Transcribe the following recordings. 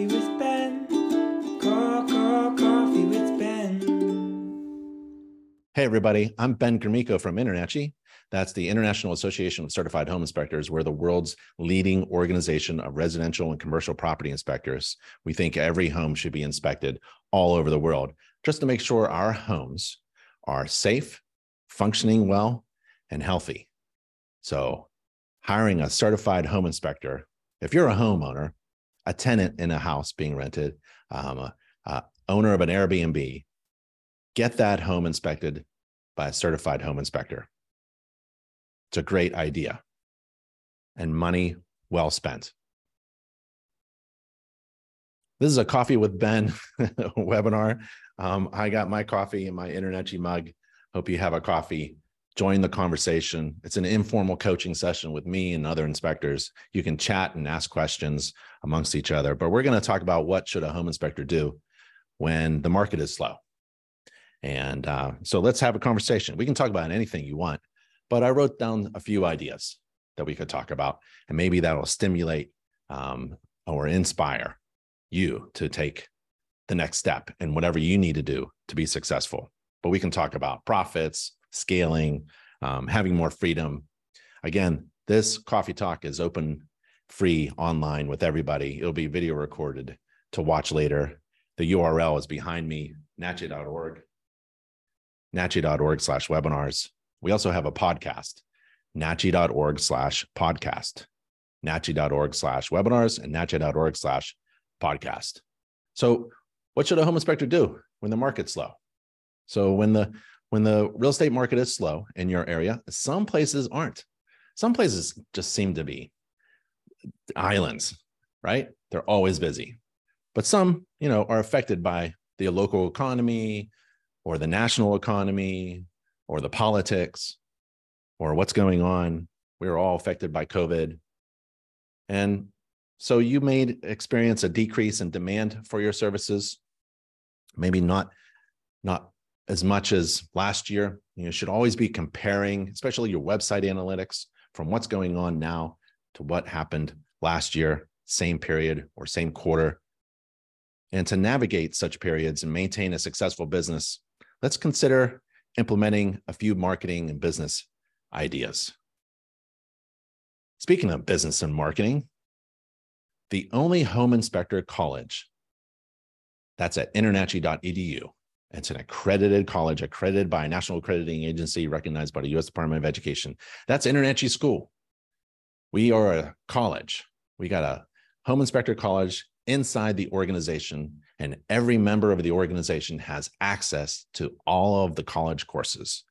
Coffee with Ben. Call, call, coffee with Ben. Hey, everybody. I'm Ben Gromicko from InterNACHI. That's the International Association of Certified Home Inspectors. We're the world's leading organization of residential and commercial property inspectors. We think every home should be inspected all over the world just to make sure our homes are safe, functioning well, and healthy. So, hiring a certified home inspector, if you're a homeowner, a tenant in a house being rented, um, a, a owner of an Airbnb, get that home inspected by a certified home inspector. It's a great idea and money well spent. This is a coffee with Ben webinar. Um, I got my coffee in my InterNACHI mug. Hope you have a coffee. Join the conversation. It's an informal coaching session with me and other inspectors. You can chat and ask questions amongst each other, but we're going to talk about what should a home inspector do when the market is slow. And uh, so let's have a conversation. We can talk about anything you want, but I wrote down a few ideas that we could talk about, and maybe that'll stimulate um, or inspire you to take the next step in whatever you need to do to be successful. But we can talk about profits, scaling, um, having more freedom. Again, this coffee talk is open, free online with everybody. It'll be video recorded to watch later. The URL is behind me, nachi.org, nachi.org slash webinars. We also have a podcast, nachi.org slash podcast, nachi.org slash webinars, and nachi.org slash podcast. So, what should a home inspector do when the market's slow? So, when the when the real estate market is slow in your area, some places aren't. Some places just seem to be islands, right? They're always busy. But some, you know, are affected by the local economy or the national economy or the politics or what's going on. We're all affected by COVID. And so you may experience a decrease in demand for your services, maybe not not as much as last year. You should always be comparing, especially your website analytics from what's going on now to what happened last year, same period or same quarter. And to navigate such periods and maintain a successful business, let's consider implementing a few marketing and business ideas. Speaking of business and marketing, the only home inspector college that's at internachi.edu. It's an accredited college, accredited by a national accrediting agency recognized by the US Department of Education. That's InterNACHI School. We are a college. We got a home inspector college inside the organization, and every member of the organization has access to all of the college courses,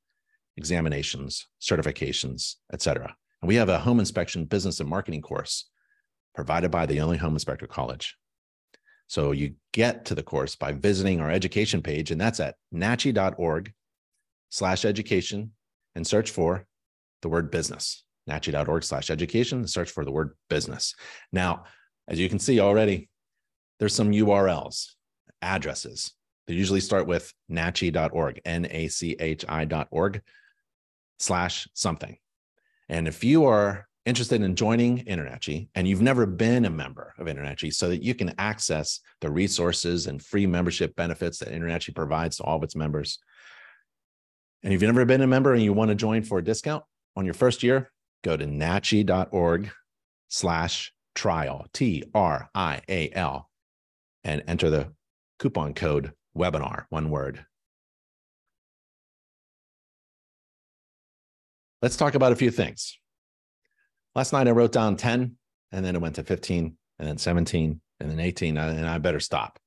examinations, certifications, etc. And we have a home inspection business and marketing course provided by the only home inspector college. So you get to the course by visiting our education page, and that's at nachi.org slash education and search for the word business. nachi.org slash education and search for the word business. Now, as you can see already, there's some URLs, addresses. They usually start with nachi.org, N-A-C-H-I.org slash something. And if you are interested in joining InterNACHI and you've never been a member of InterNACHI so that you can access the resources and free membership benefits that InterNACHI provides to all of its members. And if you've never been a member and you want to join for a discount on your first year, go to nachi.org slash trial, T R I A L, and enter the coupon code webinar, one word. Let's talk about a few things. Last night I wrote down 10 and then it went to 15 and then 17 and then 18 and I better stop.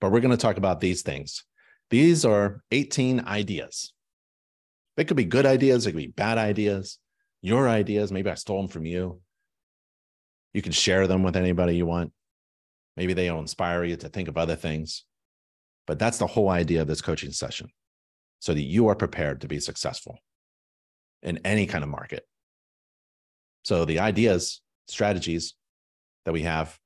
But we're going to talk about these things. These are 18 ideas. They could be good ideas, they could be bad ideas, your ideas. Maybe I stole them from you. You can share them with anybody you want. Maybe they'll inspire you to think of other things. But that's the whole idea of this coaching session so that you are prepared to be successful in any kind of market. So the ideas, strategies that we have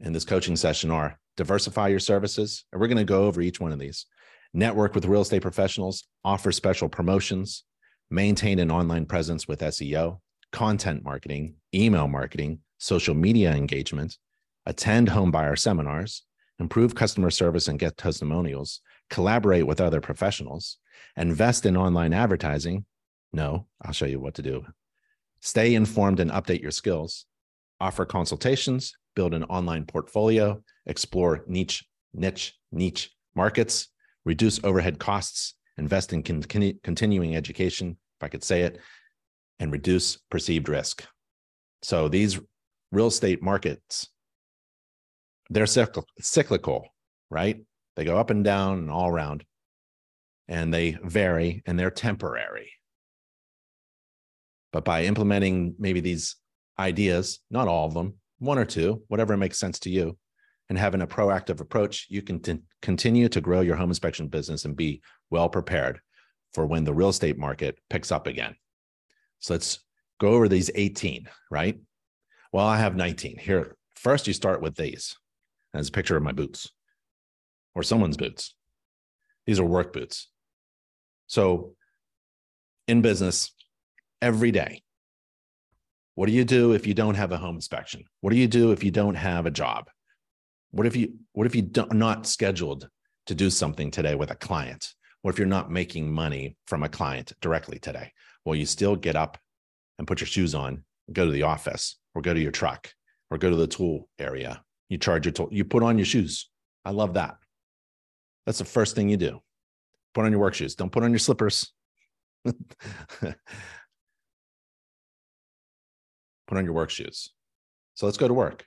in this coaching session are diversify your services. And we're going to go over each one of these. Network with real estate professionals, offer special promotions, maintain an online presence with SEO, content marketing, email marketing, social media engagement, attend home buyer seminars, improve customer service and get testimonials, collaborate with other professionals, invest in online advertising. No, I'll show you what to do. Stay informed and update your skills, offer consultations, build an online portfolio, explore niche, niche, niche markets, reduce overhead costs, invest in con- continuing education, if I could say it, and reduce perceived risk. So these real estate markets, they're cyclical, right? They go up and down and all around, and they vary and they're temporary. But by implementing maybe these ideas, not all of them, one or two, whatever makes sense to you, and having a proactive approach, you can t- continue to grow your home inspection business and be well prepared for when the real estate market picks up again. So let's go over these 18, right? Well, I have 19. Here, first you start with these. As a picture of my boots or someone's boots. These are work boots. So in business, every day, what do you do if you don't have a home inspection? What do you do if you don't have a job? What if you what if you don't not scheduled to do something today with a client? What if you're not making money from a client directly today? Well, you still get up and put your shoes on, go to the office, or go to your truck, or go to the tool area. You charge your tool, you put on your shoes. I love that. That's the first thing you do. Put on your work shoes. Don't put on your slippers. put on your work shoes. So let's go to work.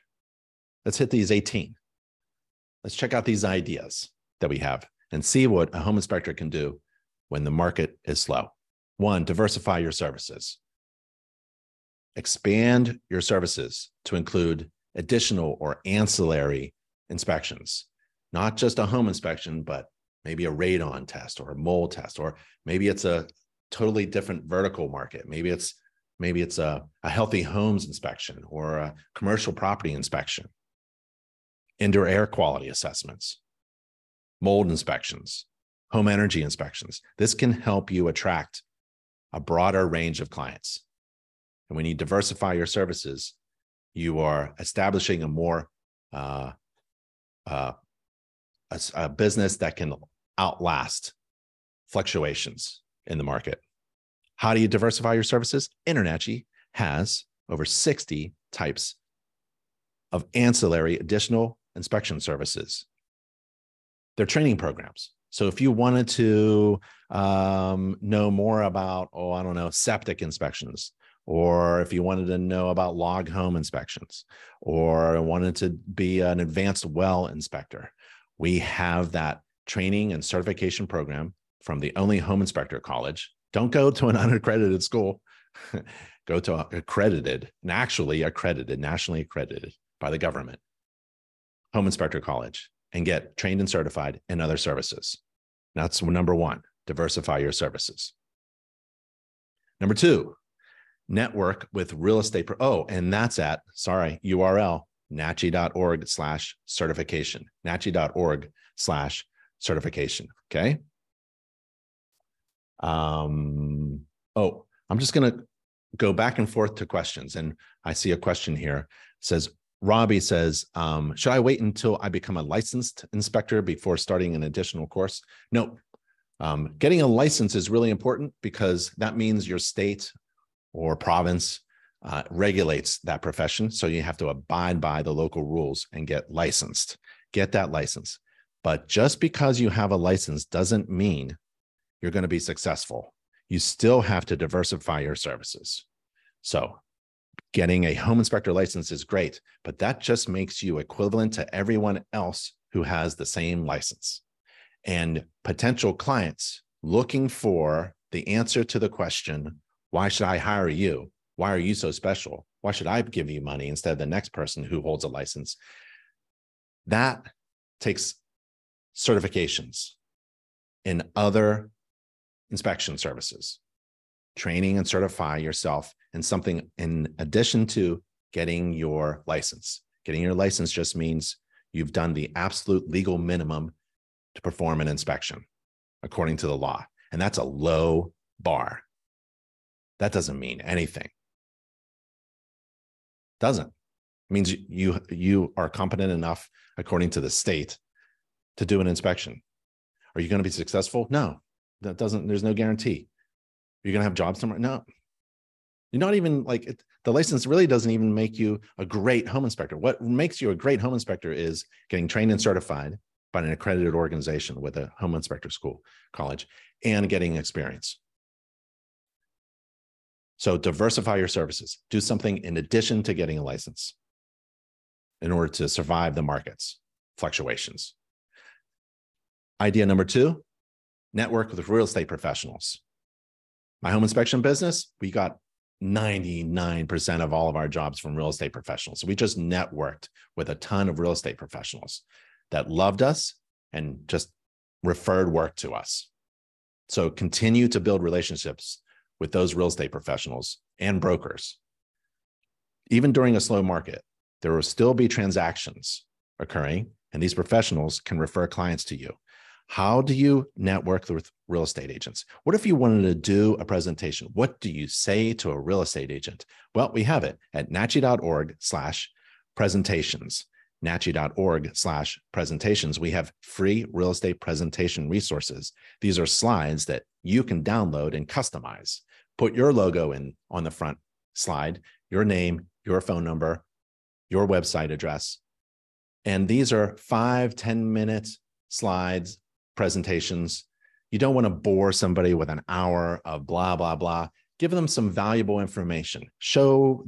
Let's hit these 18. Let's check out these ideas that we have and see what a home inspector can do when the market is slow. One, diversify your services. Expand your services to include additional or ancillary inspections, not just a home inspection, but maybe a radon test or a mold test, or maybe it's a totally different vertical market. Maybe it's maybe it's a, a healthy homes inspection or a commercial property inspection, indoor air quality assessments, mold inspections, home energy inspections. This can help you attract a broader range of clients. And when you diversify your services, you are establishing a more uh, uh, a, a business that can outlast fluctuations in the market. How do you diversify your services? InterNACHI has over 60 types of ancillary additional inspection services. They're training programs. So if you wanted to um, know more about, oh, I don't know, septic inspections, or if you wanted to know about log home inspections, or wanted to be an advanced well inspector, we have that training and certification program from the only home inspector college. Don't go to an unaccredited school. go to accredited and actually accredited, nationally accredited by the government, home inspector college, and get trained and certified in other services. That's number one, diversify your services. Number two, network with real estate. Pro- oh, and that's at, sorry, URL, nachi.org slash certification, nachi.org slash certification. Okay. Um, oh, I'm just going to go back and forth to questions. And I see a question here. It says, Robbie says, um, should I wait until I become a licensed inspector before starting an additional course? No. Um, getting a license is really important because that means your state or province uh, regulates that profession. So you have to abide by the local rules and get licensed. Get that license. But just because you have a license doesn't mean you're going to be successful. You still have to diversify your services. So getting a home inspector license is great, but that just makes you equivalent to everyone else who has the same license. And potential clients looking for the answer to the question, why should I hire you? Why are you so special? Why should I give you money instead of the next person who holds a license? That takes certifications in other inspection services, training and certify yourself in something in addition to getting your license. Getting your license just means you've done the absolute legal minimum to perform an inspection according to the law. And that's a low bar. That doesn't mean anything. Doesn't. means you you are competent enough according to the state to do an inspection. Are you going to be successful? No, that doesn't. There's no guarantee. You're going to have jobs tomorrow. No, you're not even like it, the license really doesn't even make you a great home inspector. What makes you a great home inspector is getting trained and certified by an accredited organization with a home inspector school, college, and getting experience. So diversify your services. Do something in addition to getting a license in order to survive the markets fluctuations. Idea number two network with real estate professionals. My home inspection business, we got 99% of all of our jobs from real estate professionals. So we just networked with a ton of real estate professionals that loved us and just referred work to us. So continue to build relationships with those real estate professionals and brokers. Even during a slow market, there will still be transactions occurring, and these professionals can refer clients to you. How do you network with real estate agents? What if you wanted to do a presentation? What do you say to a real estate agent? Well, we have it at nachi.org slash presentations nachi.org slash presentations, we have free real estate presentation resources. These are slides that you can download and customize. Put your logo in on the front slide, your name, your phone number, your website address. And these are five ten minute slides, presentations. You don't want to bore somebody with an hour of blah, blah, blah. Give them some valuable information. Show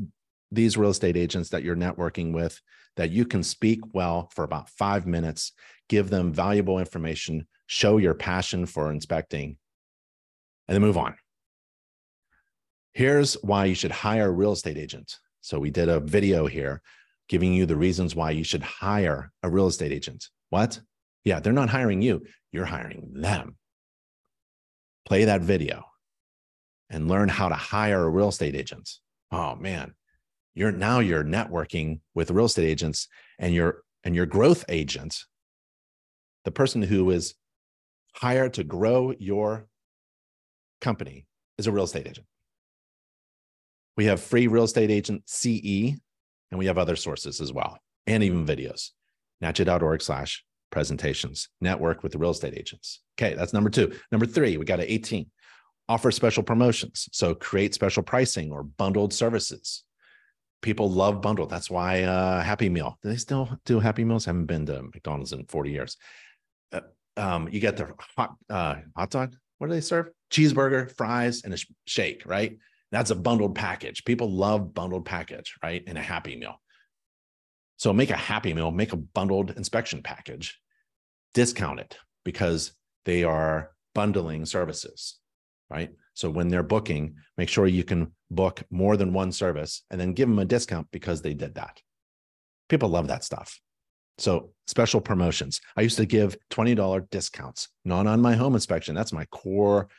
these real estate agents that you're networking with that you can speak well for about five minutes, give them valuable information, show your passion for inspecting, and then move on. Here's why you should hire a real estate agent. So, we did a video here giving you the reasons why you should hire a real estate agent. What? Yeah, they're not hiring you, you're hiring them. Play that video and learn how to hire a real estate agent. Oh man, you're now you're networking with real estate agents and your and your growth agent the person who is hired to grow your company is a real estate agent we have free real estate agent ce and we have other sources as well and even videos nachi.org slash presentations network with the real estate agents okay that's number two number three we got a 18 offer special promotions so create special pricing or bundled services people love bundled. That's why uh, Happy Meal. Do they still do Happy Meals? I haven't been to McDonald's in 40 years. Uh, um, you get the hot uh, hot dog. What do they serve? Cheeseburger, fries, and a sh- shake. Right. That's a bundled package. People love bundled package, right? In a Happy Meal. So make a Happy Meal, make a bundled inspection package, discount it because they are bundling services, right? So when they're booking, make sure you can book more than one service and then give them a discount because they did that. People love that stuff. So special promotions. I used to give $20 discounts, not on my home inspection. That's my core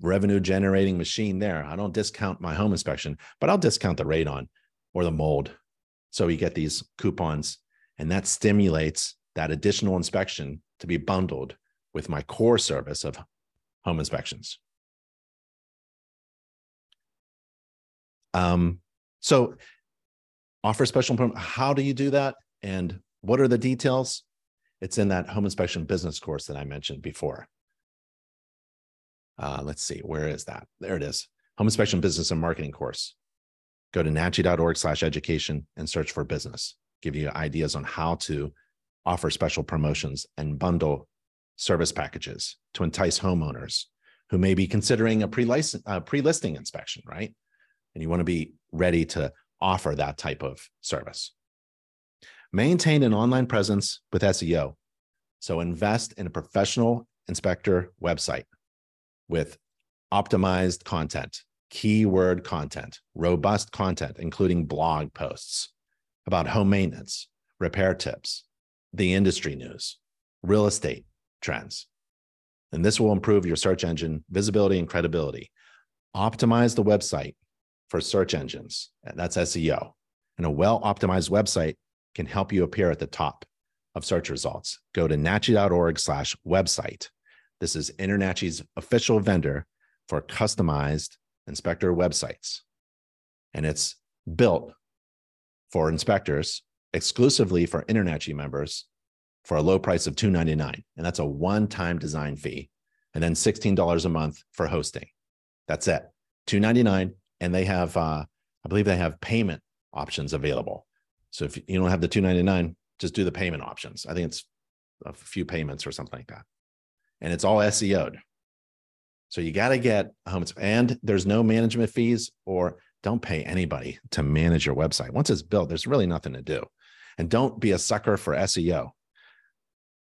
revenue generating machine there. I don't discount my home inspection, but I'll discount the radon or the mold. So you get these coupons and that stimulates that additional inspection to be bundled with my core service of home inspections. Um, so offer special. How do you do that? And what are the details? It's in that home inspection business course that I mentioned before. Uh, let's see, where is that? There it is. Home inspection business and marketing course. Go to nachi.org slash education and search for business. Give you ideas on how to offer special promotions and bundle service packages to entice homeowners who may be considering a pre-license, uh, pre-listing inspection, right? and you want to be ready to offer that type of service. Maintain an online presence with SEO. So invest in a professional inspector website with optimized content, keyword content, robust content, including blog posts about home maintenance, repair tips, the industry news, real estate trends. And this will improve your search engine visibility and credibility. Optimize the website for search engines. That's SEO. And a well optimized website can help you appear at the top of search results. Go to nachi.org slash website. This is InterNACHI's official vendor for customized inspector websites. And it's built for inspectors exclusively for InterNACHI members for a low price of 299. And that's a one time design fee. And then $16 a month for hosting. That's it. 299. And they have, uh, I believe they have payment options available. So if you don't have the 299, just do the payment options. I think it's a few payments or something like that. And it's all SEO'd. So you got to get home. And there's no management fees or don't pay anybody to manage your website. Once it's built, there's really nothing to do. And don't be a sucker for SEO.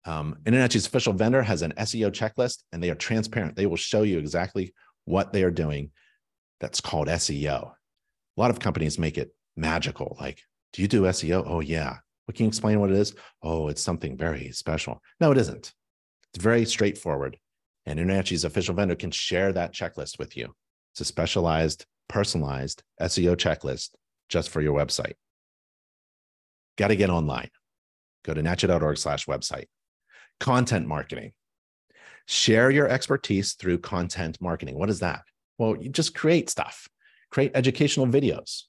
Um, InterNACHI's official vendor has an SEO checklist and they are transparent. They will show you exactly what they are doing. That's called SEO. A lot of companies make it magical. Like, do you do SEO? Oh, yeah. What can you explain what it is? Oh, it's something very special. No, it isn't. It's very straightforward. And InterNACHI's official vendor can share that checklist with you. It's a specialized, personalized SEO checklist just for your website. Got to get online. Go to nachi.org slash website. Content marketing. Share your expertise through content marketing. What is that? Well, you just create stuff, create educational videos,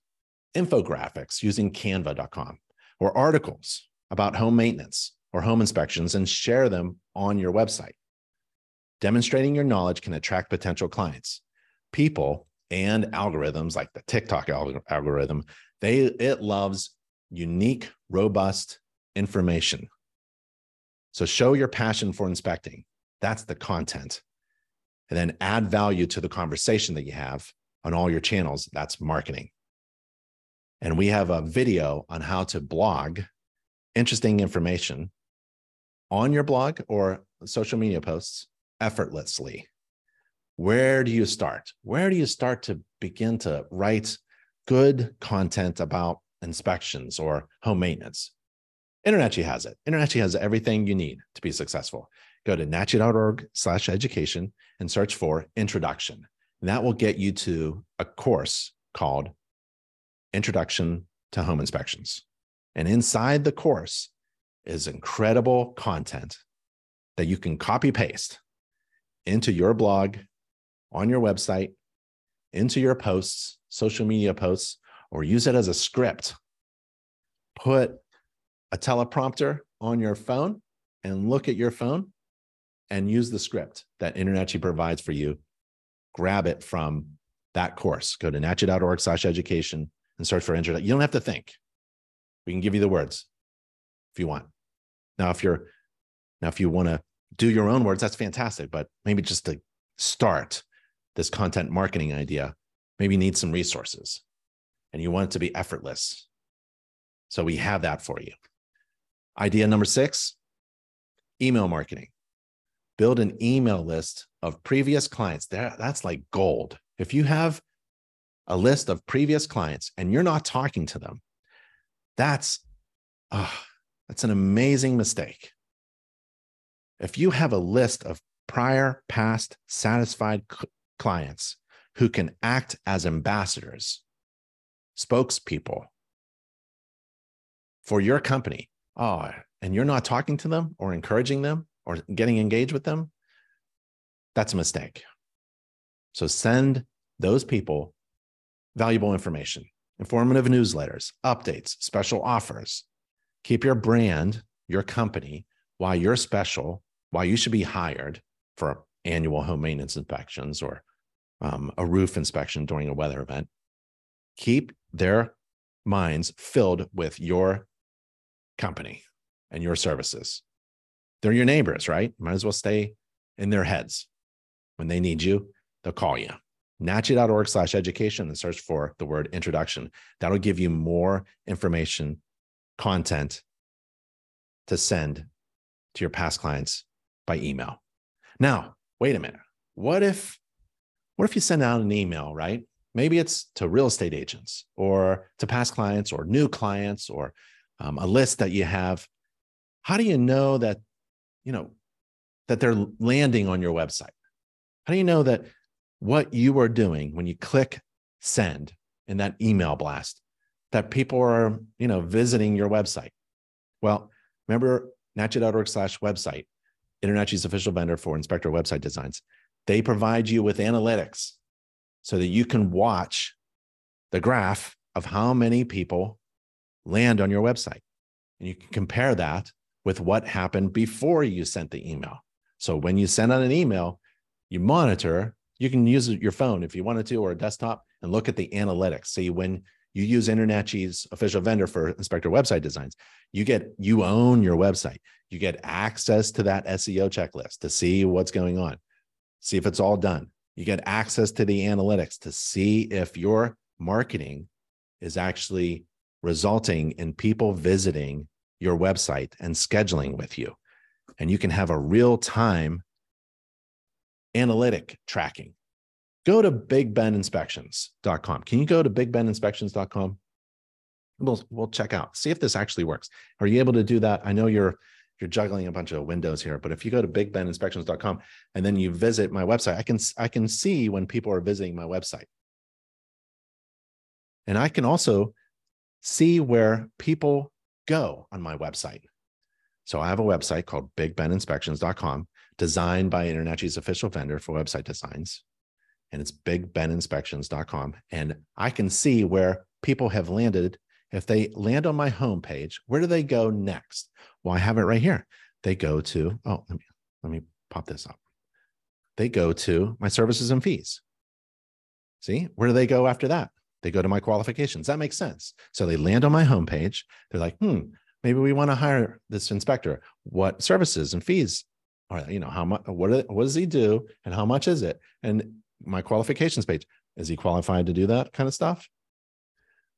infographics using canva.com, or articles about home maintenance or home inspections and share them on your website. Demonstrating your knowledge can attract potential clients. People and algorithms like the TikTok algorithm, they it loves unique, robust information. So show your passion for inspecting. That's the content. And then add value to the conversation that you have on all your channels. That's marketing. And we have a video on how to blog interesting information on your blog or social media posts effortlessly. Where do you start? Where do you start to begin to write good content about inspections or home maintenance? InterNACHI has it. InterNACHI has everything you need to be successful. Go to nachi.org slash education and search for introduction. And that will get you to a course called Introduction to Home Inspections. And inside the course is incredible content that you can copy paste into your blog, on your website, into your posts, social media posts, or use it as a script. Put a teleprompter on your phone and look at your phone and use the script that InterNACHI provides for you. Grab it from that course. Go to nachi.org slash education and search for introduction. You don't have to think. We can give you the words if you want. Now, if you're now, if you want to do your own words, that's fantastic. But maybe just to start this content marketing idea, maybe you need some resources and you want it to be effortless. So we have that for you. Idea number six email marketing. Build an email list of previous clients. That's like gold. If you have a list of previous clients and you're not talking to them, that's, oh, that's an amazing mistake. If you have a list of prior, past, satisfied clients who can act as ambassadors, spokespeople for your company, oh, and you're not talking to them or encouraging them or getting engaged with them, that's a mistake. So send those people valuable information, informative newsletters, updates, special offers. Keep your brand, your company, why you're special, why you should be hired for annual home maintenance inspections or um, a roof inspection during a weather event. Keep their minds filled with your company and your services. They're your neighbors, right? Might as well stay in their heads. When they need you, they'll call you. Nachi.org slash education and search for the word introduction. That'll give you more information, content to send to your past clients by email. Now, wait a minute. What if what if you send out an email, right? Maybe it's to real estate agents or to past clients or new clients or um, a list that you have. How do you know that, you know, that they're landing on your website? How do you know that what you are doing when you click send in that email blast, that people are, you know, visiting your website? Well, remember nachi.org slash website, InterNACHI's official vendor for inspector website designs. They provide you with analytics so that you can watch the graph of how many people land on your website. And you can compare that with what happened before you sent the email. So when you send out an email, you monitor, you can use your phone if you wanted to or a desktop and look at the analytics. See when you use InterNACHI's official vendor for inspector website designs, you get you own your website. You get access to that SEO checklist to see what's going on, see if it's all done. You get access to the analytics to see if your marketing is actually resulting in people visiting your website and scheduling with you. And you can have a real time analytic tracking. Go to bigbeninspections.com. Can you go to bigbeninspections.com? We'll, we'll check out, see if this actually works. Are you able to do that? I know you're you're juggling a bunch of windows here, but if you go to bigbeninspections.com and then you visit my website, I can I can see when people are visiting my website. And I can also see where people go on my website. So I have a website called bigbeninspections.com, designed by InterNACHI's official vendor for website designs. And it's bigbeninspections.com. And I can see where people have landed. If they land on my homepage, where do they go next? Well, I have it right here. They go to, oh, let me, let me pop this up. They go to my services and fees. See, where do they go after that? They go to my qualifications. That makes sense. So they land on my homepage. They're like, hmm, maybe we want to hire this inspector. What services and fees are, you know, how much, what, what does he do and how much is it? And my qualifications page, is he qualified to do that kind of stuff?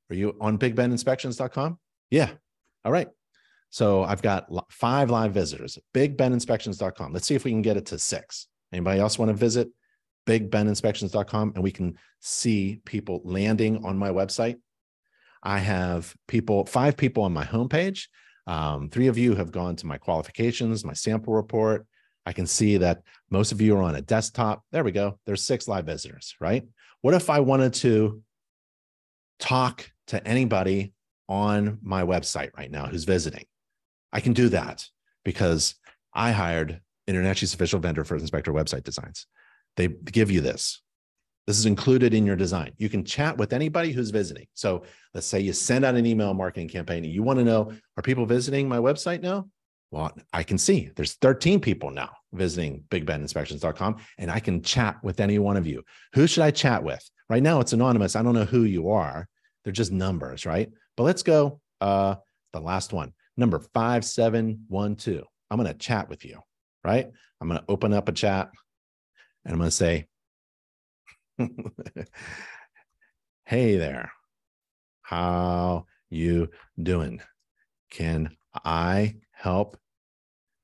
Are you on bigbeninspections.com? Yeah. All right. So I've got five live visitors, bigbeninspections.com. Let's see if we can get it to six. Anybody else want to visit bigbeninspections.com and we can see people landing on my website. I have people, five people on my homepage. Um, three of you have gone to my qualifications, my sample report. I can see that most of you are on a desktop. There we go. There's six live visitors, right? What if I wanted to talk to anybody on my website right now who's visiting? I can do that because I hired InterNACHI's official vendor for inspector website designs. They give you this. This is included in your design. You can chat with anybody who's visiting. So let's say you send out an email marketing campaign and you want to know, are people visiting my website now? Well, I can see there's 13 people now visiting bigbeninspections.com and I can chat with any one of you. Who should I chat with? Right now it's anonymous. I don't know who you are. They're just numbers, right? But let's go uh the last one. Number 5712. I'm going to chat with you, right? I'm going to open up a chat and I'm going to say, "Hey there, how you doing? Can I help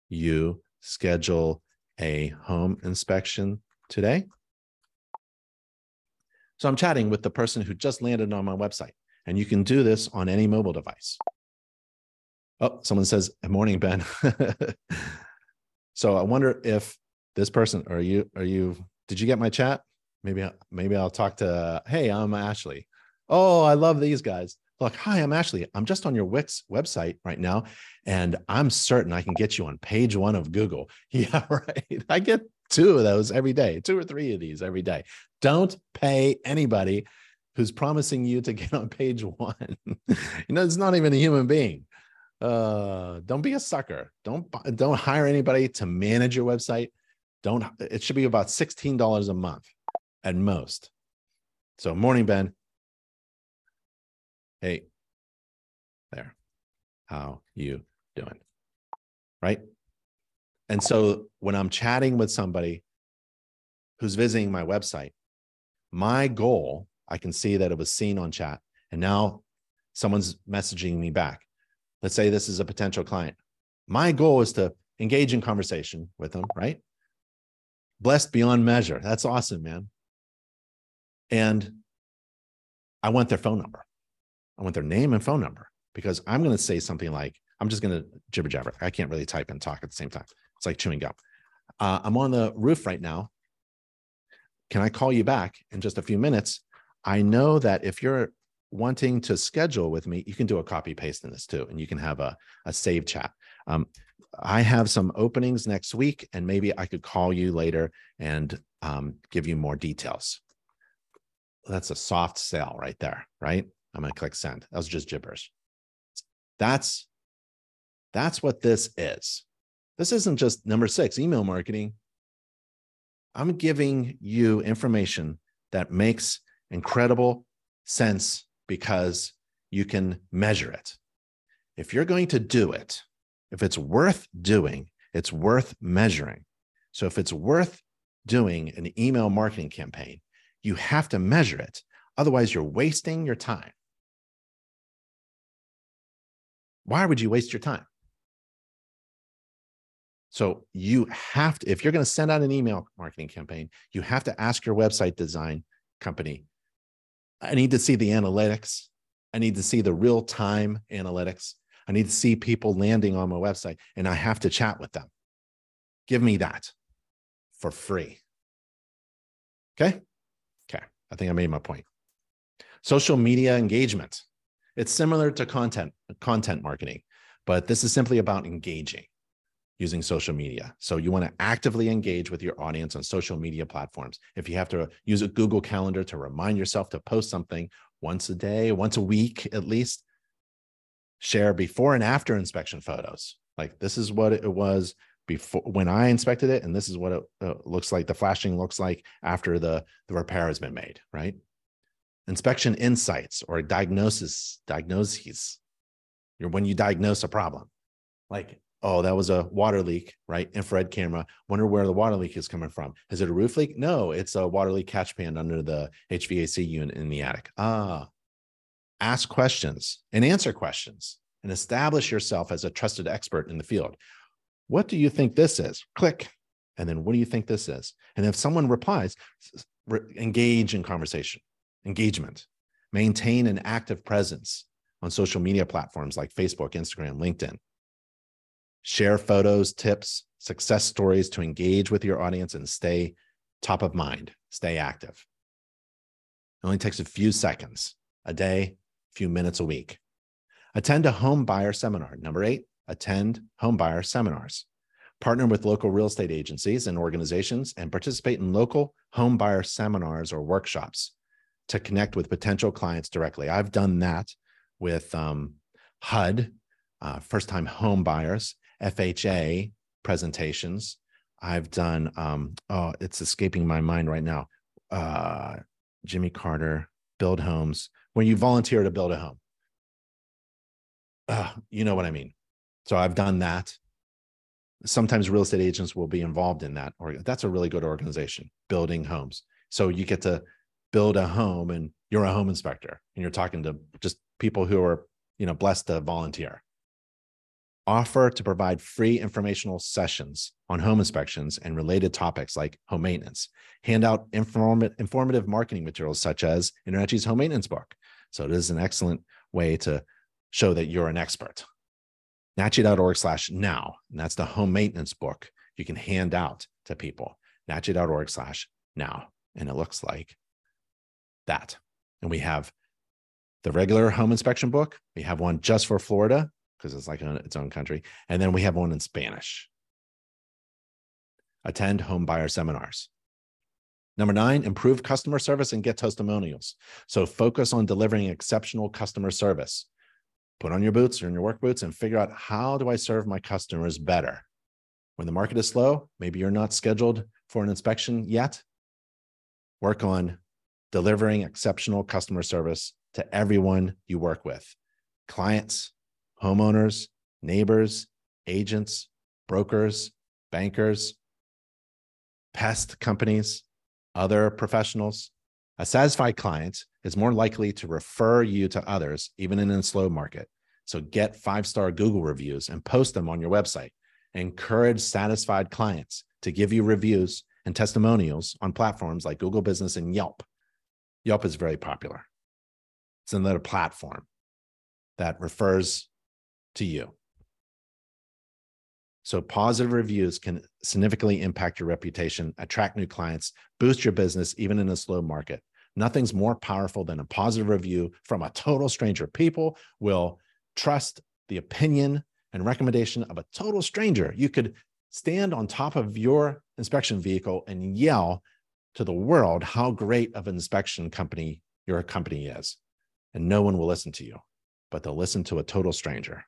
you schedule a home inspection today?" So I'm chatting with the person who just landed on my website, and you can do this on any mobile device. Oh, someone says, "Good morning, Ben." so I wonder if this person are you are you did you get my chat maybe maybe i'll talk to hey i'm ashley oh i love these guys look hi i'm ashley. I'm just on your wix website right now and i'm certain i can get you on page one of google. Yeah right. I get two of those every day two or three of these every day. Don't pay anybody who's promising you to get on page one. You know it's not even a human being. Uh don't be a sucker. Don't don't hire anybody to manage your website. Don't it should be about $16 a month at most. So morning, Ben. Hey, there. How you doing? Right? And so when I'm chatting with somebody who's visiting my website, my goal, I can see that it was seen on chat, and now someone's messaging me back. Let's say this is a potential client. My goal is to engage in conversation with them, right? blessed beyond measure. That's awesome, man. And I want their phone number. I want their name and phone number because I'm going to say something like, I'm just going to jibber jabber. I can't really type and talk at the same time. It's like chewing gum. Uh, I'm on the roof right now. Can I call you back in just a few minutes? I know that if you're wanting to schedule with me, you can do a copy paste in this too, and you can have a, a save chat. Um, I have some openings next week, and maybe I could call you later and um, give you more details. That's a soft sell right there, right? I'm going to click send. That was just gibberish. That's that's what this is. This isn't just number 6 email marketing. I'm giving you information that makes incredible sense because you can measure it. If you're going to do it, if it's worth doing, it's worth measuring. So if it's worth doing an email marketing campaign, you have to measure it. Otherwise, you're wasting your time. Why would you waste your time? So you have to, if you're going to send out an email marketing campaign, you have to ask your website design company, I need to see the analytics. I need to see the real time analytics. I need to see people landing on my website and I have to chat with them. Give me that for free. Okay. Okay. I think I made my point. Social media engagement. It's similar to content, content marketing, but this is simply about engaging using social media. So you want to actively engage with your audience on social media platforms. If you have to use a Google Calendar to remind yourself to post something once a day, once a week at least, share before and after inspection photos. Like this is what it was before when I inspected it, and this is what it uh, looks like. The flashing looks like after the the repair has been made. Right. Inspection insights or diagnosis diagnoses. You're when you diagnose a problem, like oh, that was a water leak, right? Infrared camera. Wonder where the water leak is coming from. Is it a roof leak? No, it's a water leak catch pan under the HVAC unit in the attic. Ah, ask questions and answer questions and establish yourself as a trusted expert in the field. What do you think this is? Click. And then what do you think this is? And if someone replies, engage in conversation, engagement, maintain an active presence on social media platforms like Facebook, Instagram, LinkedIn share photos, tips, success stories to engage with your audience and stay top of mind, stay active. It only takes a few seconds, a day, a few minutes a week. Attend a home buyer seminar. Number eight, attend home buyer seminars. Partner with local real estate agencies and organizations and participate in local home buyer seminars or workshops to connect with potential clients directly. I've done that with um, HUD, uh, first time home buyers, FHA presentations. I've done, um, oh, it's escaping my mind right now. Uh, Jimmy Carter, Build Homes, when you volunteer to build a home. Uh, you know what I mean. So I've done that. Sometimes real estate agents will be involved in that, or that's a really good organization, building homes. So you get to build a home and you're a home inspector and you're talking to just people who are, you know, blessed to volunteer offer to provide free informational sessions on home inspections and related topics like home maintenance, hand out informative marketing materials such as InterNACHI's home maintenance book. So it is an excellent way to show that you're an expert. NACHI.org slash now, and that's the home maintenance book you can hand out to people. NACHI.org slash now. And it looks like that. And we have the regular home inspection book. We have one just for Florida because it's like its own country. And then we have one in Spanish. Attend home buyer seminars. Number nine, improve customer service and get testimonials. So focus on delivering exceptional customer service. Put on your boots or in your work boots and figure out how do I serve my customers better? When the market is slow, maybe you're not scheduled for an inspection yet. Work on delivering exceptional customer service to everyone you work with clients, homeowners, neighbors, agents, brokers, bankers, pest companies, other professionals. A satisfied client is more likely to refer you to others, even in a slow market. So get five star Google reviews and post them on your website. Encourage satisfied clients to give you reviews and testimonials on platforms like Google Business and Yelp. Yelp is very popular. It's another platform that refers to you. So, positive reviews can significantly impact your reputation, attract new clients, boost your business, even in a slow market. Nothing's more powerful than a positive review from a total stranger. People will trust the opinion and recommendation of a total stranger. You could stand on top of your inspection vehicle and yell to the world how great of an inspection company your company is, and no one will listen to you but they'll listen to a total stranger.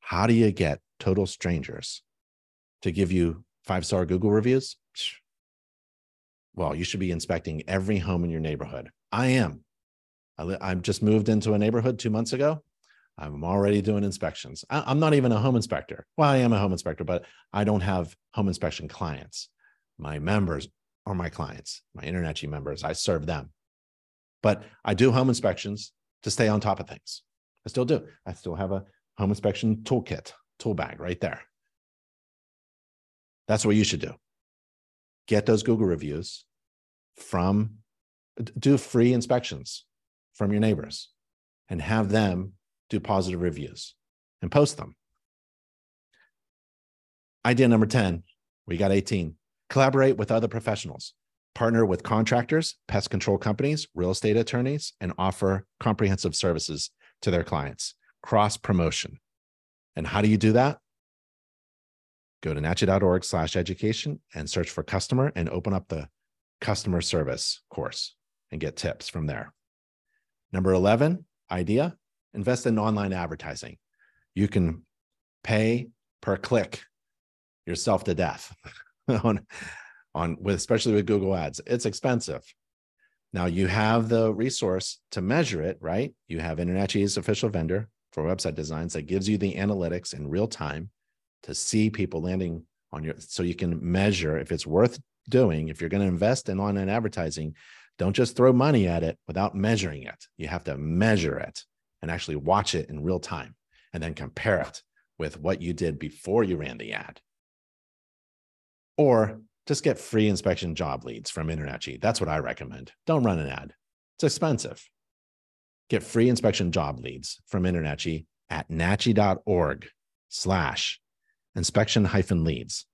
How do you get total strangers to give you five star Google reviews? Well, you should be inspecting every home in your neighborhood. I am. I, li- I just moved into a neighborhood two months ago. I'm already doing inspections. I, I'm not even a home inspector. Well, I am a home inspector, but I don't have home inspection clients. My members are my clients, my InterNACHI members. I serve them. But I do home inspections to stay on top of things. I still do. I still have a home inspection toolkit, tool bag right there. That's what you should do. Get those Google reviews from, do free inspections from your neighbors and have them do positive reviews and post them. Idea number 10, we got 18. Collaborate with other professionals, partner with contractors, pest control companies, real estate attorneys, and offer comprehensive services to their clients. Cross promotion. And how do you do that? Go to nachi.org slash education and search for customer and open up the customer service course and get tips from there. Number 11, idea invest in online advertising. You can pay per click yourself to death on, on with especially with Google Ads. It's expensive. Now you have the resource to measure it, right? You have Internet InterNACHI's official vendor for website designs that gives you the analytics in real time to see people landing on your so you can measure if it's worth doing. If you're going to invest in online advertising, don't just throw money at it without measuring it. You have to measure it and actually watch it in real time and then compare it with what you did before you ran the ad. Or just get free inspection job leads from InterNACHI. That's what I recommend. Don't run an ad. It's expensive. Get free inspection job leads from InterNACHI at nachi.org slash inspection hyphen leads.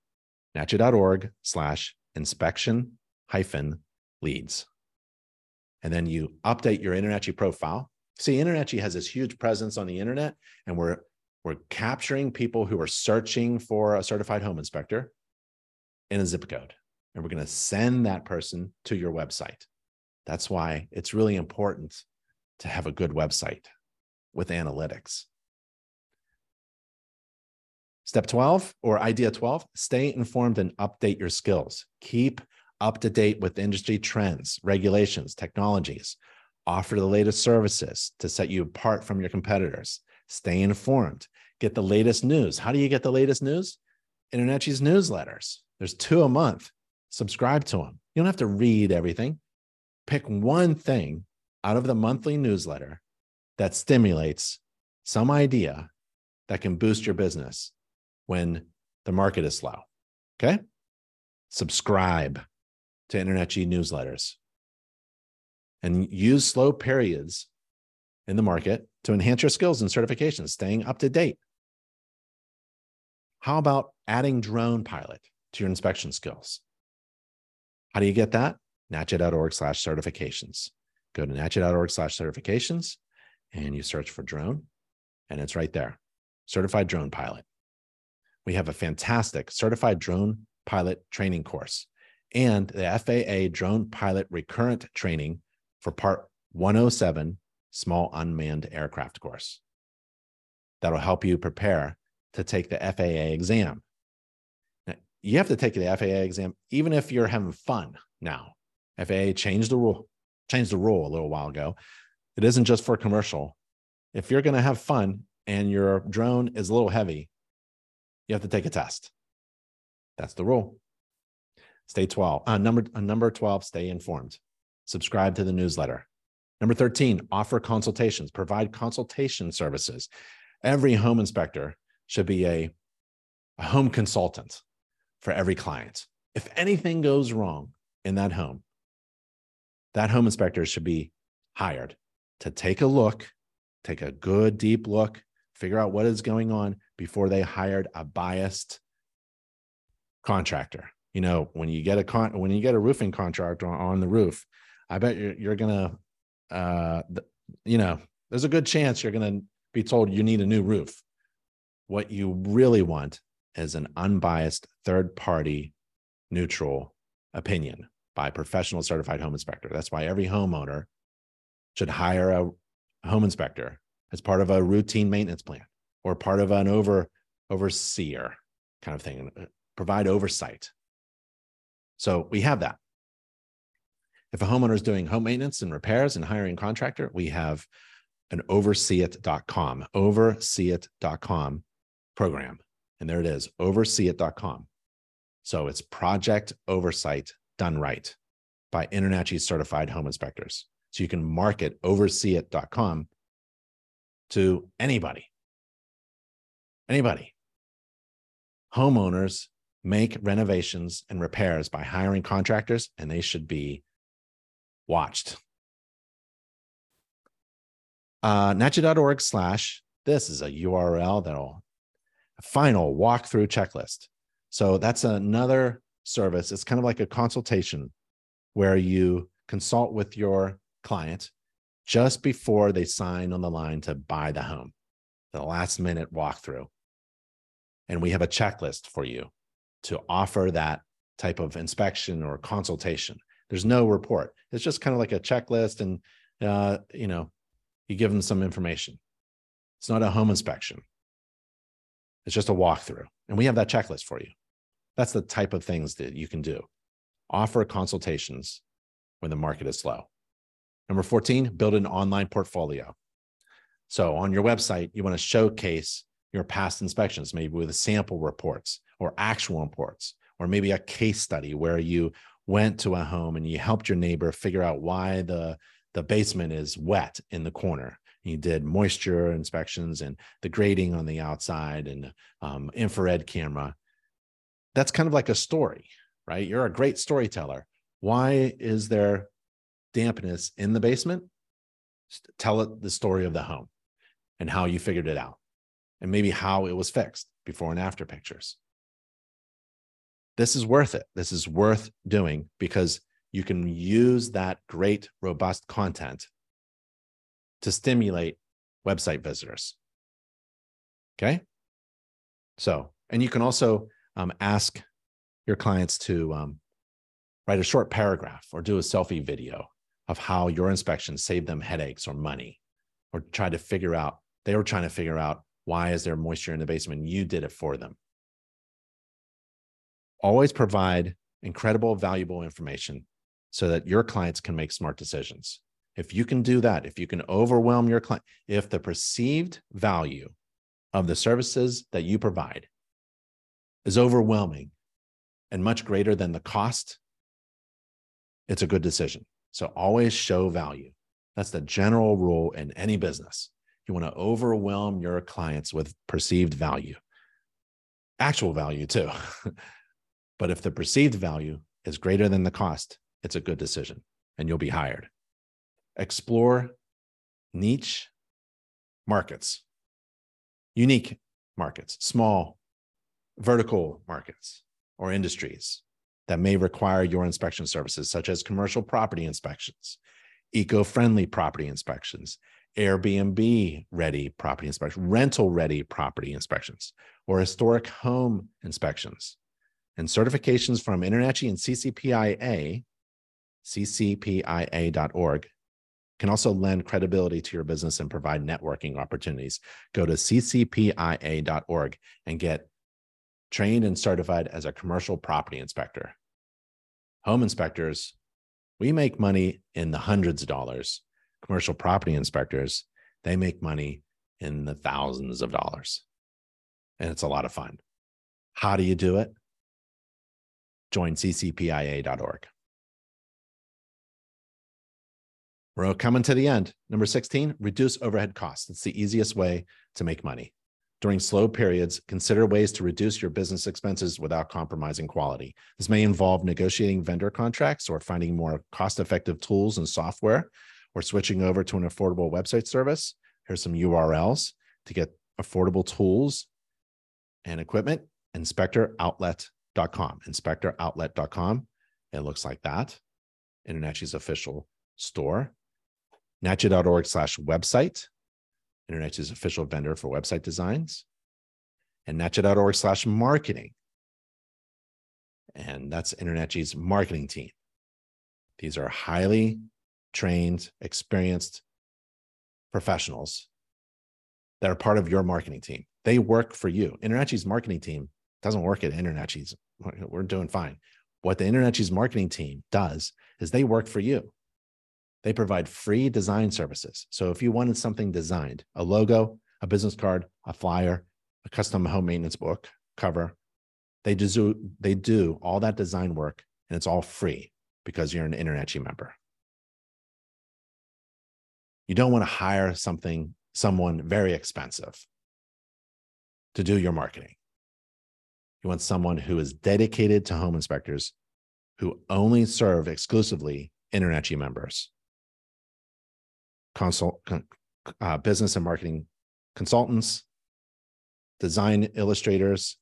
nachi.org slash inspection hyphen leads. And then you update your InterNACHI profile. See, InterNACHI has this huge presence on the internet, and we're we're capturing people who are searching for a certified home inspector in a zip code. And we're going to send that person to your website. That's why it's really important to have a good website with analytics. Step 12 or idea 12 stay informed and update your skills. Keep up to date with industry trends, regulations, technologies. Offer the latest services to set you apart from your competitors. Stay informed. Get the latest news. How do you get the latest news? InterNACHI's newsletters. There's two a month. Subscribe to them. You don't have to read everything. Pick one thing out of the monthly newsletter that stimulates some idea that can boost your business when the market is slow. Okay. Subscribe to InterNACHI newsletters and use slow periods in the market to enhance your skills and certifications, staying up to date. How about adding drone pilot to your inspection skills? How do you get that? nachi.org slash certifications. Go to nachi.org slash certifications and you search for drone, and it's right there certified drone pilot. We have a fantastic certified drone pilot training course and the FAA drone pilot recurrent training for part 107 small unmanned aircraft course. That'll help you prepare to take the FAA exam. You have to take the FAA exam even if you're having fun now. FAA changed the rule, changed the rule a little while ago. It isn't just for commercial. If you're going to have fun and your drone is a little heavy, you have to take a test. That's the rule. Stay 12. Uh, number, uh, number 12, stay informed. Subscribe to the newsletter. Number 13, offer consultations, provide consultation services. Every home inspector should be a, a home consultant for every client. If anything goes wrong in that home, that home inspector should be hired to take a look, take a good deep look, figure out what is going on before they hired a biased contractor. You know, when you get a con when you get a roofing contractor on, the roof, I bet you're you're gonna uh th- you know, there's a good chance you're gonna be told you need a new roof. What you really want is an unbiased third party neutral opinion by professional certified home inspector. That's why every homeowner should hire a home inspector as part of a routine maintenance plan or part of an over overseer kind of thing, uh, provide oversight. So we have that. If a homeowner is doing home maintenance and repairs and hiring a contractor, we have an overseeit.com, overseeit.com program. And there it is, overseeit.com. So it's project oversight done right by InterNACHI certified home inspectors. So you can market overseeit.com to anybody. Anybody. Homeowners make renovations and repairs by hiring contractors, and they should be watched. Uh, NACHI.org slash, this is a URL that'll final walkthrough checklist. So that's another service. It's kind of like a consultation where you consult with your client just before they sign on the line to buy the home, the last minute walkthrough. And we have a checklist for you to offer that type of inspection or consultation. There's no report. It's just kind of like a checklist, and uh, you know, you give them some information. It's not a home inspection. It's just a walkthrough, and we have that checklist for you. That's the type of things that you can do. Offer consultations when the market is slow. Number 14, build an online portfolio. So on your website, you want to showcase your past inspections, maybe with sample reports or actual reports, or maybe a case study where you went to a home and you helped your neighbor figure out why the, the basement is wet in the corner. You did moisture inspections and the grading on the outside and um, infrared camera. That's kind of like a story, right? You're a great storyteller. Why is there dampness in the basement? Tell it the story of the home and how you figured it out and maybe how it was fixed before and after pictures. This is worth it. This is worth doing because you can use that great, robust content to stimulate website visitors. Okay. So, and you can also um, ask your clients to um, write a short paragraph or do a selfie video of how your inspection saved them headaches or money, or try to figure out, they were trying to figure out why is there moisture in the basement? You did it for them. Always provide incredible, valuable information so that your clients can make smart decisions. If you can do that, if you can overwhelm your client, if the perceived value of the services that you provide is overwhelming and much greater than the cost, it's a good decision. So always show value. That's the general rule in any business. You want to overwhelm your clients with perceived value, actual value too. but if the perceived value is greater than the cost, it's a good decision and you'll be hired. Explore niche markets, unique markets, small vertical markets or industries that may require your inspection services, such as commercial property inspections, eco friendly property inspections, Airbnb ready property inspections, rental ready property inspections, or historic home inspections. And certifications from InterNACHI and CCPIA, ccpia.org, can also lend credibility to your business and provide networking opportunities. Go to ccpia.org and get trained and certified as a commercial property inspector. Home inspectors, we make money in the hundreds of dollars commercial property inspectors, they make money in the thousands of dollars. And it's a lot of fun. How do you do it? Join ccpia.org. We're coming to the end. Number 16, reduce overhead costs. It's the easiest way to make money. During slow periods, consider ways to reduce your business expenses without compromising quality. This may involve negotiating vendor contracts or finding more cost effective tools and software or switching over to an affordable website service. Here's some URLs to get affordable tools and equipment inspectoroutlet.com. Inspectoroutlet.com. It looks like that. InterNACHI's official store. NACHI.org slash website. InterNACHI's official vendor for website designs. And NACHI.org slash marketing. And that's InterNACHI's marketing team. These are highly trained, experienced professionals that are part of your marketing team. They work for you. InterNACHI's marketing team doesn't work at InterNACHI's. We're doing fine. What the InterNACHI's marketing team does is they work for you. They provide free design services. So if you wanted something designed, a logo, a business card, a flyer, a custom home maintenance book cover, they do they do all that design work and it's all free because you're an InterNACHI member. You don't want to hire something someone very expensive to do your marketing. You want someone who is dedicated to home inspectors who only serve exclusively InterNACHI members consult, uh, business and marketing consultants, design illustrators,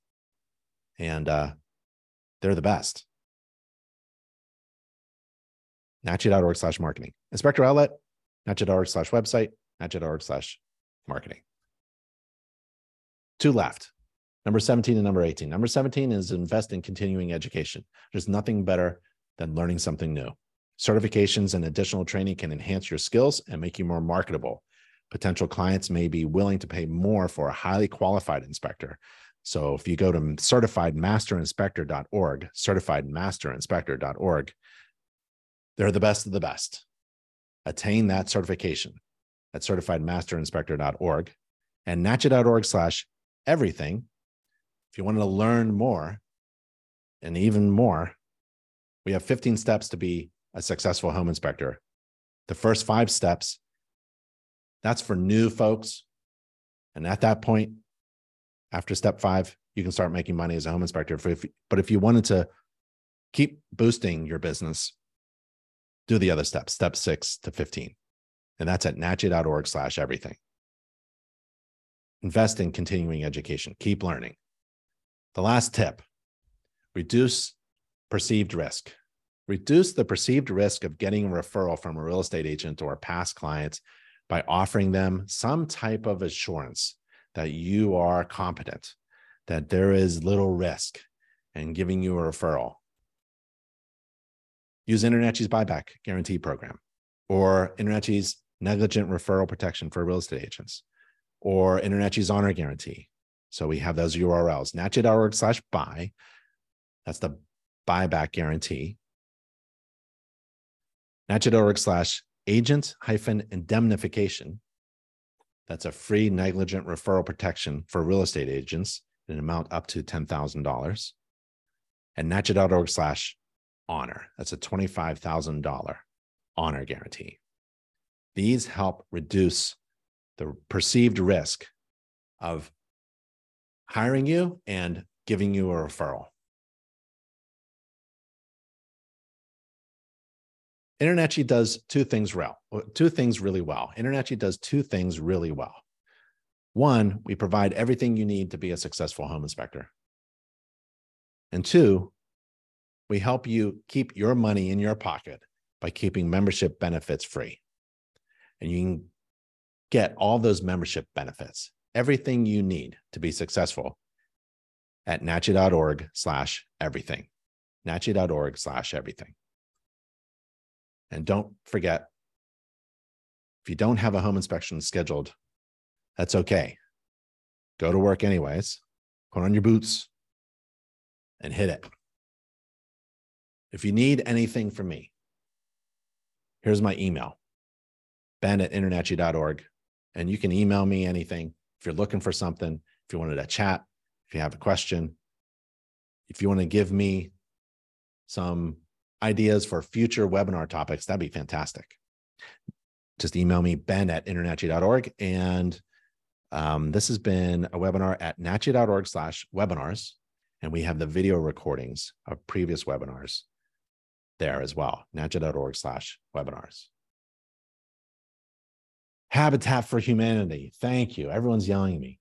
and uh, they're the best. NACHI.org slash marketing. Inspector outlet, NACHI.org slash website, NACHI.org slash marketing. Two left. Number 17 and number 18. Number 17 is invest in continuing education. There's nothing better than learning something new. Certifications and additional training can enhance your skills and make you more marketable. Potential clients may be willing to pay more for a highly qualified inspector. So if you go to certifiedmasterinspector.org, certifiedmasterinspector.org, they're the best of the best. Attain that certification at certifiedmasterinspector.org and nachi.org slash everything. If you want to learn more and even more, we have 15 steps to be a successful home inspector. The first five steps, that's for new folks. And at that point, after step five, you can start making money as a home inspector. But if you wanted to keep boosting your business, do the other steps, step six to 15. And that's at nachi.org slash everything. Invest in continuing education, keep learning. The last tip reduce perceived risk. Reduce the perceived risk of getting a referral from a real estate agent or a past clients by offering them some type of assurance that you are competent, that there is little risk and giving you a referral. Use InterNACHI's buyback guarantee program or InterNACHI's negligent referral protection for real estate agents or InterNACHI's honor guarantee. So we have those URLs, nachi.org slash buy. That's the buyback guarantee nachi.org slash agent hyphen indemnification. That's a free negligent referral protection for real estate agents in an amount up to $10,000. And nachi.org slash honor. That's a $25,000 honor guarantee. These help reduce the perceived risk of hiring you and giving you a referral. InterNACHI does two things well, two things really well. InterNACHI does two things really well. One, we provide everything you need to be a successful home inspector. And two, we help you keep your money in your pocket by keeping membership benefits free. And you can get all those membership benefits, everything you need to be successful at nachi.org slash everything. nachi.org slash everything. And don't forget, if you don't have a home inspection scheduled, that's okay. Go to work anyways, put on your boots and hit it. If you need anything from me, here's my email ben at internachi.org. And you can email me anything if you're looking for something, if you wanted to chat, if you have a question, if you want to give me some ideas for future webinar topics, that'd be fantastic. Just email me, ben at internachi.org. And um, this has been a webinar at nachi.org slash webinars. And we have the video recordings of previous webinars there as well, nachi.org slash webinars. Habitat for Humanity. Thank you. Everyone's yelling at me.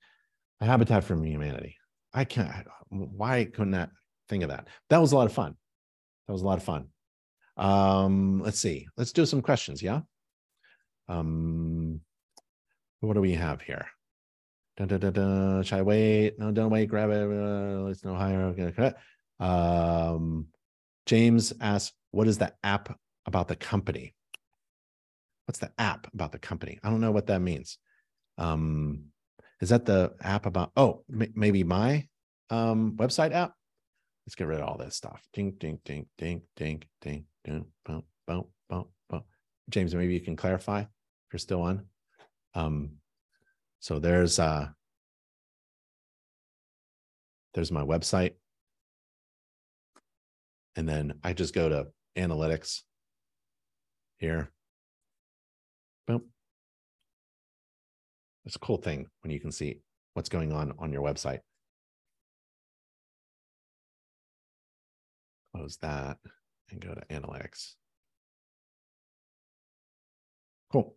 Habitat for Humanity. I can't, why couldn't I think of that? That was a lot of fun. That was a lot of fun. Um, let's see. Let's do some questions. Yeah. Um, what do we have here? Dun, dun, dun, dun. Should I wait? No, don't wait. Grab it. Uh, let's no higher. Okay. Um, James asks, "What is the app about the company?" What's the app about the company? I don't know what that means. Um, Is that the app about? Oh, maybe my um, website app. Let's get rid of all this stuff. Ding, ding, ding, ding, ding, ding, ding, boom, boom, boom, boom. James, maybe you can clarify if you're still on. Um, so there's uh there's my website. And then I just go to analytics here. Boom. It's a cool thing when you can see what's going on on your website. Close that and go to analytics. Cool.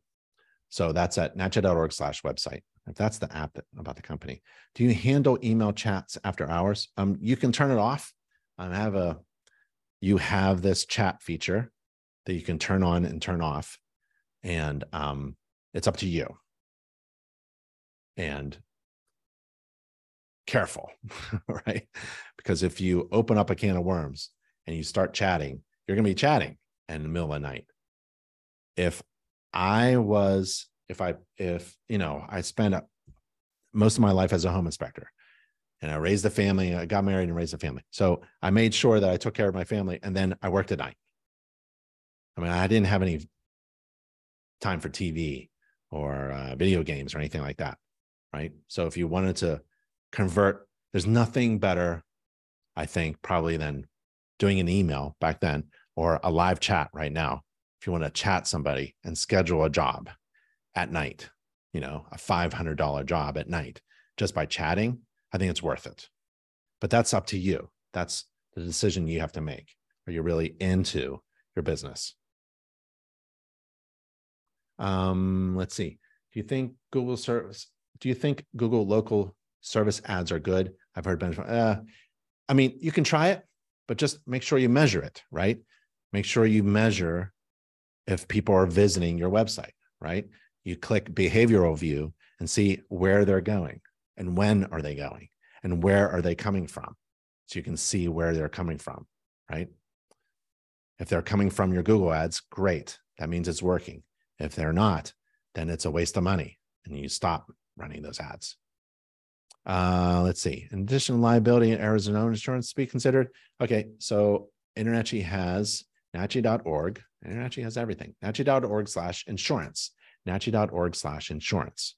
So that's at nachi.org slash website. If that's the app that, about the company. Do you handle email chats after hours? Um, you can turn it off. I have a, you have this chat feature that you can turn on and turn off. And um, it's up to you. And careful, right? Because if you open up a can of worms and you start chatting, you're going to be chatting in the middle of the night. If I was, if I, if, you know, I spent most of my life as a home inspector and I raised a family, I got married and raised a family. So I made sure that I took care of my family and then I worked at night. I mean, I didn't have any time for TV or uh, video games or anything like that. Right. So if you wanted to convert, there's nothing better, I think, probably than doing an email back then or a live chat right now if you want to chat somebody and schedule a job at night, you know, a $500 job at night just by chatting, I think it's worth it. But that's up to you. That's the decision you have to make. Are you really into your business? Um, let's see. Do you think Google service? Do you think Google local service ads are good? I've heard Ben. Uh, I mean, you can try it, but just make sure you measure it, right? Make sure you measure if people are visiting your website, right? You click behavioral view and see where they're going and when are they going and where are they coming from. So you can see where they're coming from, right? If they're coming from your Google ads, great. That means it's working. If they're not, then it's a waste of money and you stop running those ads. Uh, let's see. In addition liability and own insurance to be considered. Okay, so InterNACHI has NACHI.org. InterNACHI has everything. NACHI.org slash insurance. NACHI.org slash insurance.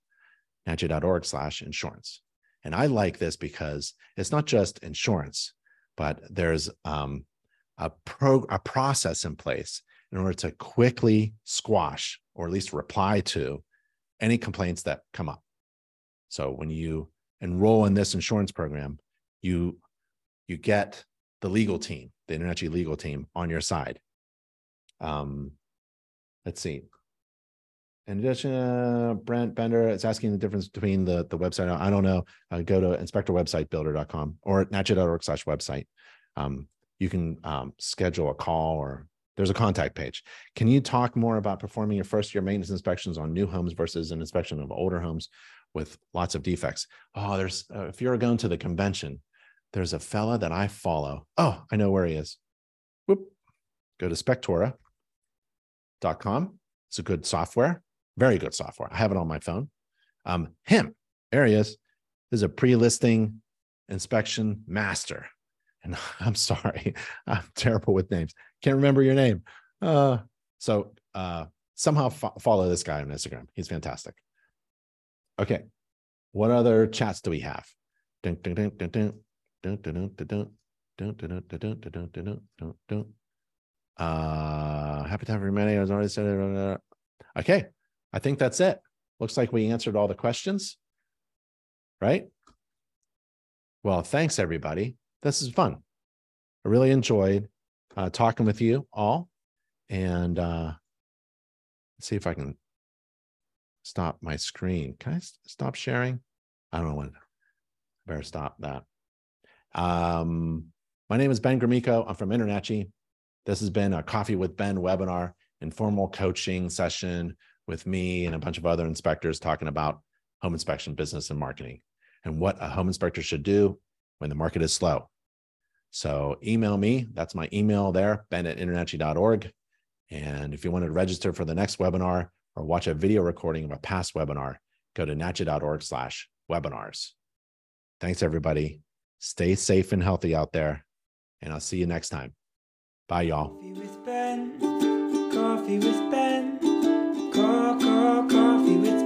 NACHI.org slash insurance. And I like this because it's not just insurance, but there's um, a, pro- a process in place in order to quickly squash or at least reply to any complaints that come up. So when you enroll in this insurance program, you you get the legal team, the InterNACHI legal team on your side. Um, let's see. In addition, uh, Brent Bender is asking the difference between the, the website. I don't know. Uh, go to inspectorwebsitebuilder.com or nachi.org slash website. Um, you can um, schedule a call or there's a contact page. Can you talk more about performing your first year maintenance inspections on new homes versus an inspection of older homes with lots of defects? Oh, there's, uh, if you're going to the convention, there's a fella that I follow. Oh, I know where he is. Whoop. Go to spectora.com. It's a good software, very good software. I have it on my phone. Um, him, there he is. This is a pre-listing inspection master. And I'm sorry, I'm terrible with names. Can't remember your name. Uh, so uh, somehow fo- follow this guy on Instagram. He's fantastic. Okay. What other chats do we have? Dun, dun, dun, dun, dun. Dun, dun, dun, dun, dun. Dun, dun, dun, dun, dun, dun, dun, dun, dun. Uh, happy time for many. I was already said. Okay, I think that's it. Looks like we answered all the questions, right? Well, thanks everybody. This is fun. I really enjoyed uh, talking with you all, and uh, see if I can stop my screen. Can I stop sharing? I don't know when. Better stop that. Um, my name is Ben Gromicko. I'm from InterNACHI. This has been a Coffee with Ben webinar, informal coaching session with me and a bunch of other inspectors talking about home inspection business and marketing and what a home inspector should do when the market is slow. So email me. That's my email there, ben at internachi.org. And if you want to register for the next webinar or watch a video recording of a past webinar, go to nachi.org slash webinars. Thanks, everybody. Stay safe and healthy out there, and I'll see you next time. Bye, y'all. Coffee with Ben. Coffee with Ben. Coffee with